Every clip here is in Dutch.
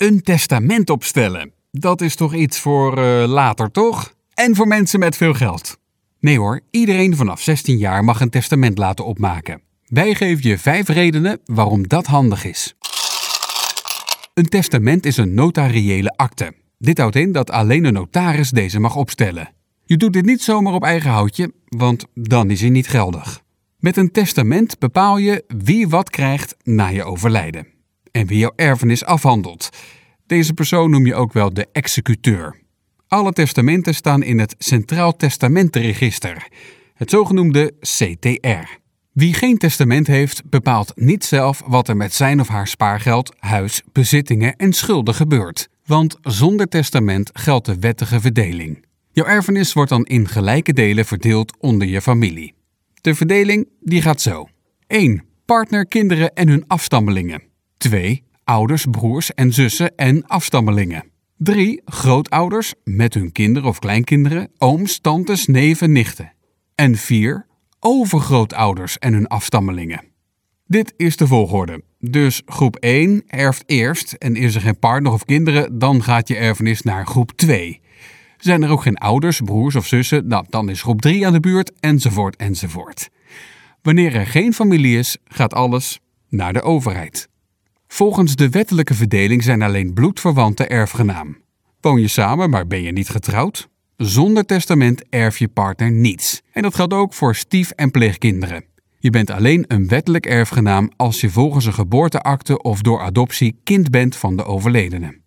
Een testament opstellen. Dat is toch iets voor eh, later, toch? En voor mensen met veel geld. Nee hoor, iedereen vanaf 16 jaar mag een testament laten opmaken. Wij geven je vijf redenen waarom dat handig is. Een testament is een notariële akte. Dit houdt in dat alleen een notaris deze mag opstellen. Je doet dit niet zomaar op eigen houtje, want dan is hij niet geldig. Met een testament bepaal je wie wat krijgt na je overlijden en wie jouw erfenis afhandelt. Deze persoon noem je ook wel de executeur. Alle testamenten staan in het Centraal Testamentenregister, het zogenoemde CTR. Wie geen testament heeft, bepaalt niet zelf wat er met zijn of haar spaargeld, huis, bezittingen en schulden gebeurt. Want zonder testament geldt de wettige verdeling. Jouw erfenis wordt dan in gelijke delen verdeeld onder je familie. De verdeling die gaat zo. 1. Partner, kinderen en hun afstammelingen. 2. Ouders, broers en zussen en afstammelingen. 3. Grootouders met hun kinderen of kleinkinderen, ooms, tantes, neven, nichten. En 4. Overgrootouders en hun afstammelingen. Dit is de volgorde. Dus groep 1 erft eerst en is er geen partner of kinderen, dan gaat je erfenis naar groep 2. Zijn er ook geen ouders, broers of zussen, nou, dan is groep 3 aan de buurt, enzovoort, enzovoort. Wanneer er geen familie is, gaat alles naar de overheid. Volgens de wettelijke verdeling zijn alleen bloedverwanten erfgenaam. Woon je samen, maar ben je niet getrouwd? Zonder testament erf je partner niets. En dat geldt ook voor stief- en pleegkinderen. Je bent alleen een wettelijk erfgenaam als je volgens een geboorteakte of door adoptie kind bent van de overledene.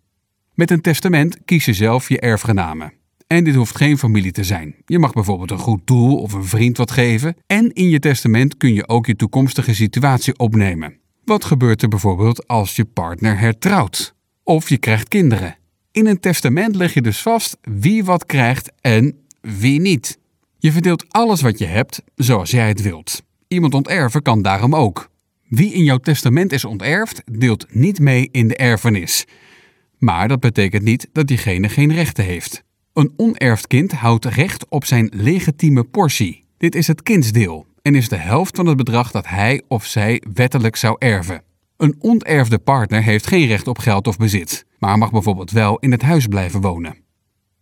Met een testament kies je zelf je erfgenamen. En dit hoeft geen familie te zijn. Je mag bijvoorbeeld een goed doel of een vriend wat geven. En in je testament kun je ook je toekomstige situatie opnemen. Wat gebeurt er bijvoorbeeld als je partner hertrouwt? Of je krijgt kinderen? In een testament leg je dus vast wie wat krijgt en wie niet. Je verdeelt alles wat je hebt zoals jij het wilt. Iemand onterven kan daarom ook. Wie in jouw testament is onterfd, deelt niet mee in de erfenis. Maar dat betekent niet dat diegene geen rechten heeft. Een onerfd kind houdt recht op zijn legitieme portie. Dit is het kindsdeel en is de helft van het bedrag dat hij of zij wettelijk zou erven. Een onterfde partner heeft geen recht op geld of bezit, maar mag bijvoorbeeld wel in het huis blijven wonen.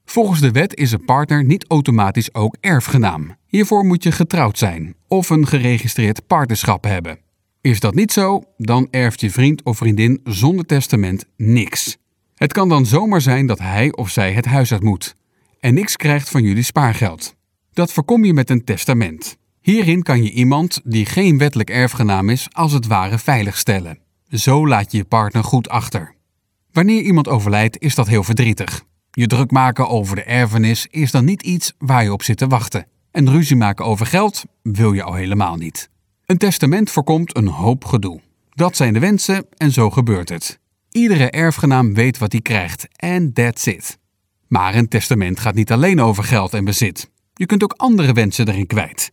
Volgens de wet is een partner niet automatisch ook erfgenaam. Hiervoor moet je getrouwd zijn of een geregistreerd partnerschap hebben. Is dat niet zo, dan erft je vriend of vriendin zonder testament niks. Het kan dan zomaar zijn dat hij of zij het huis uit moet en niks krijgt van jullie spaargeld. Dat voorkom je met een testament. Hierin kan je iemand die geen wettelijk erfgenaam is, als het ware veiligstellen. Zo laat je je partner goed achter. Wanneer iemand overlijdt, is dat heel verdrietig. Je druk maken over de erfenis is dan niet iets waar je op zit te wachten. En ruzie maken over geld wil je al helemaal niet. Een testament voorkomt een hoop gedoe. Dat zijn de wensen en zo gebeurt het. Iedere erfgenaam weet wat hij krijgt en that's it. Maar een testament gaat niet alleen over geld en bezit. Je kunt ook andere wensen erin kwijt.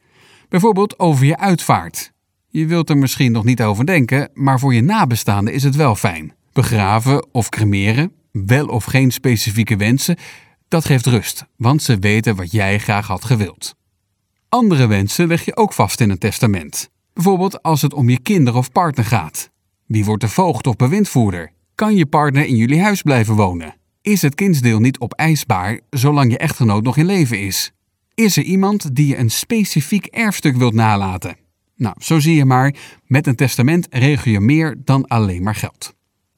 Bijvoorbeeld over je uitvaart. Je wilt er misschien nog niet over denken, maar voor je nabestaanden is het wel fijn. Begraven of cremeren, wel of geen specifieke wensen, dat geeft rust, want ze weten wat jij graag had gewild. Andere wensen leg je ook vast in een testament. Bijvoorbeeld als het om je kinderen of partner gaat. Wie wordt de voogd of bewindvoerder? Kan je partner in jullie huis blijven wonen? Is het kindsdeel niet opeisbaar zolang je echtgenoot nog in leven is? Is er iemand die je een specifiek erfstuk wilt nalaten? Nou, zo zie je maar, met een testament regel je meer dan alleen maar geld.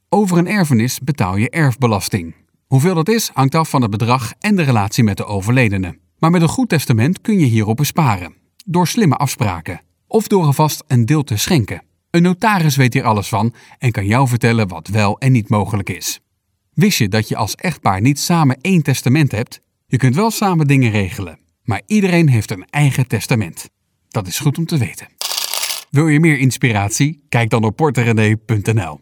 Over een erfenis betaal je erfbelasting. Hoeveel dat is, hangt af van het bedrag en de relatie met de overledene. Maar met een goed testament kun je hierop besparen. Door slimme afspraken. Of door alvast een deel te schenken. Een notaris weet hier alles van en kan jou vertellen wat wel en niet mogelijk is. Wist je dat je als echtpaar niet samen één testament hebt? Je kunt wel samen dingen regelen, maar iedereen heeft een eigen testament. Dat is goed om te weten. Wil je meer inspiratie? Kijk dan op porterenee.nl.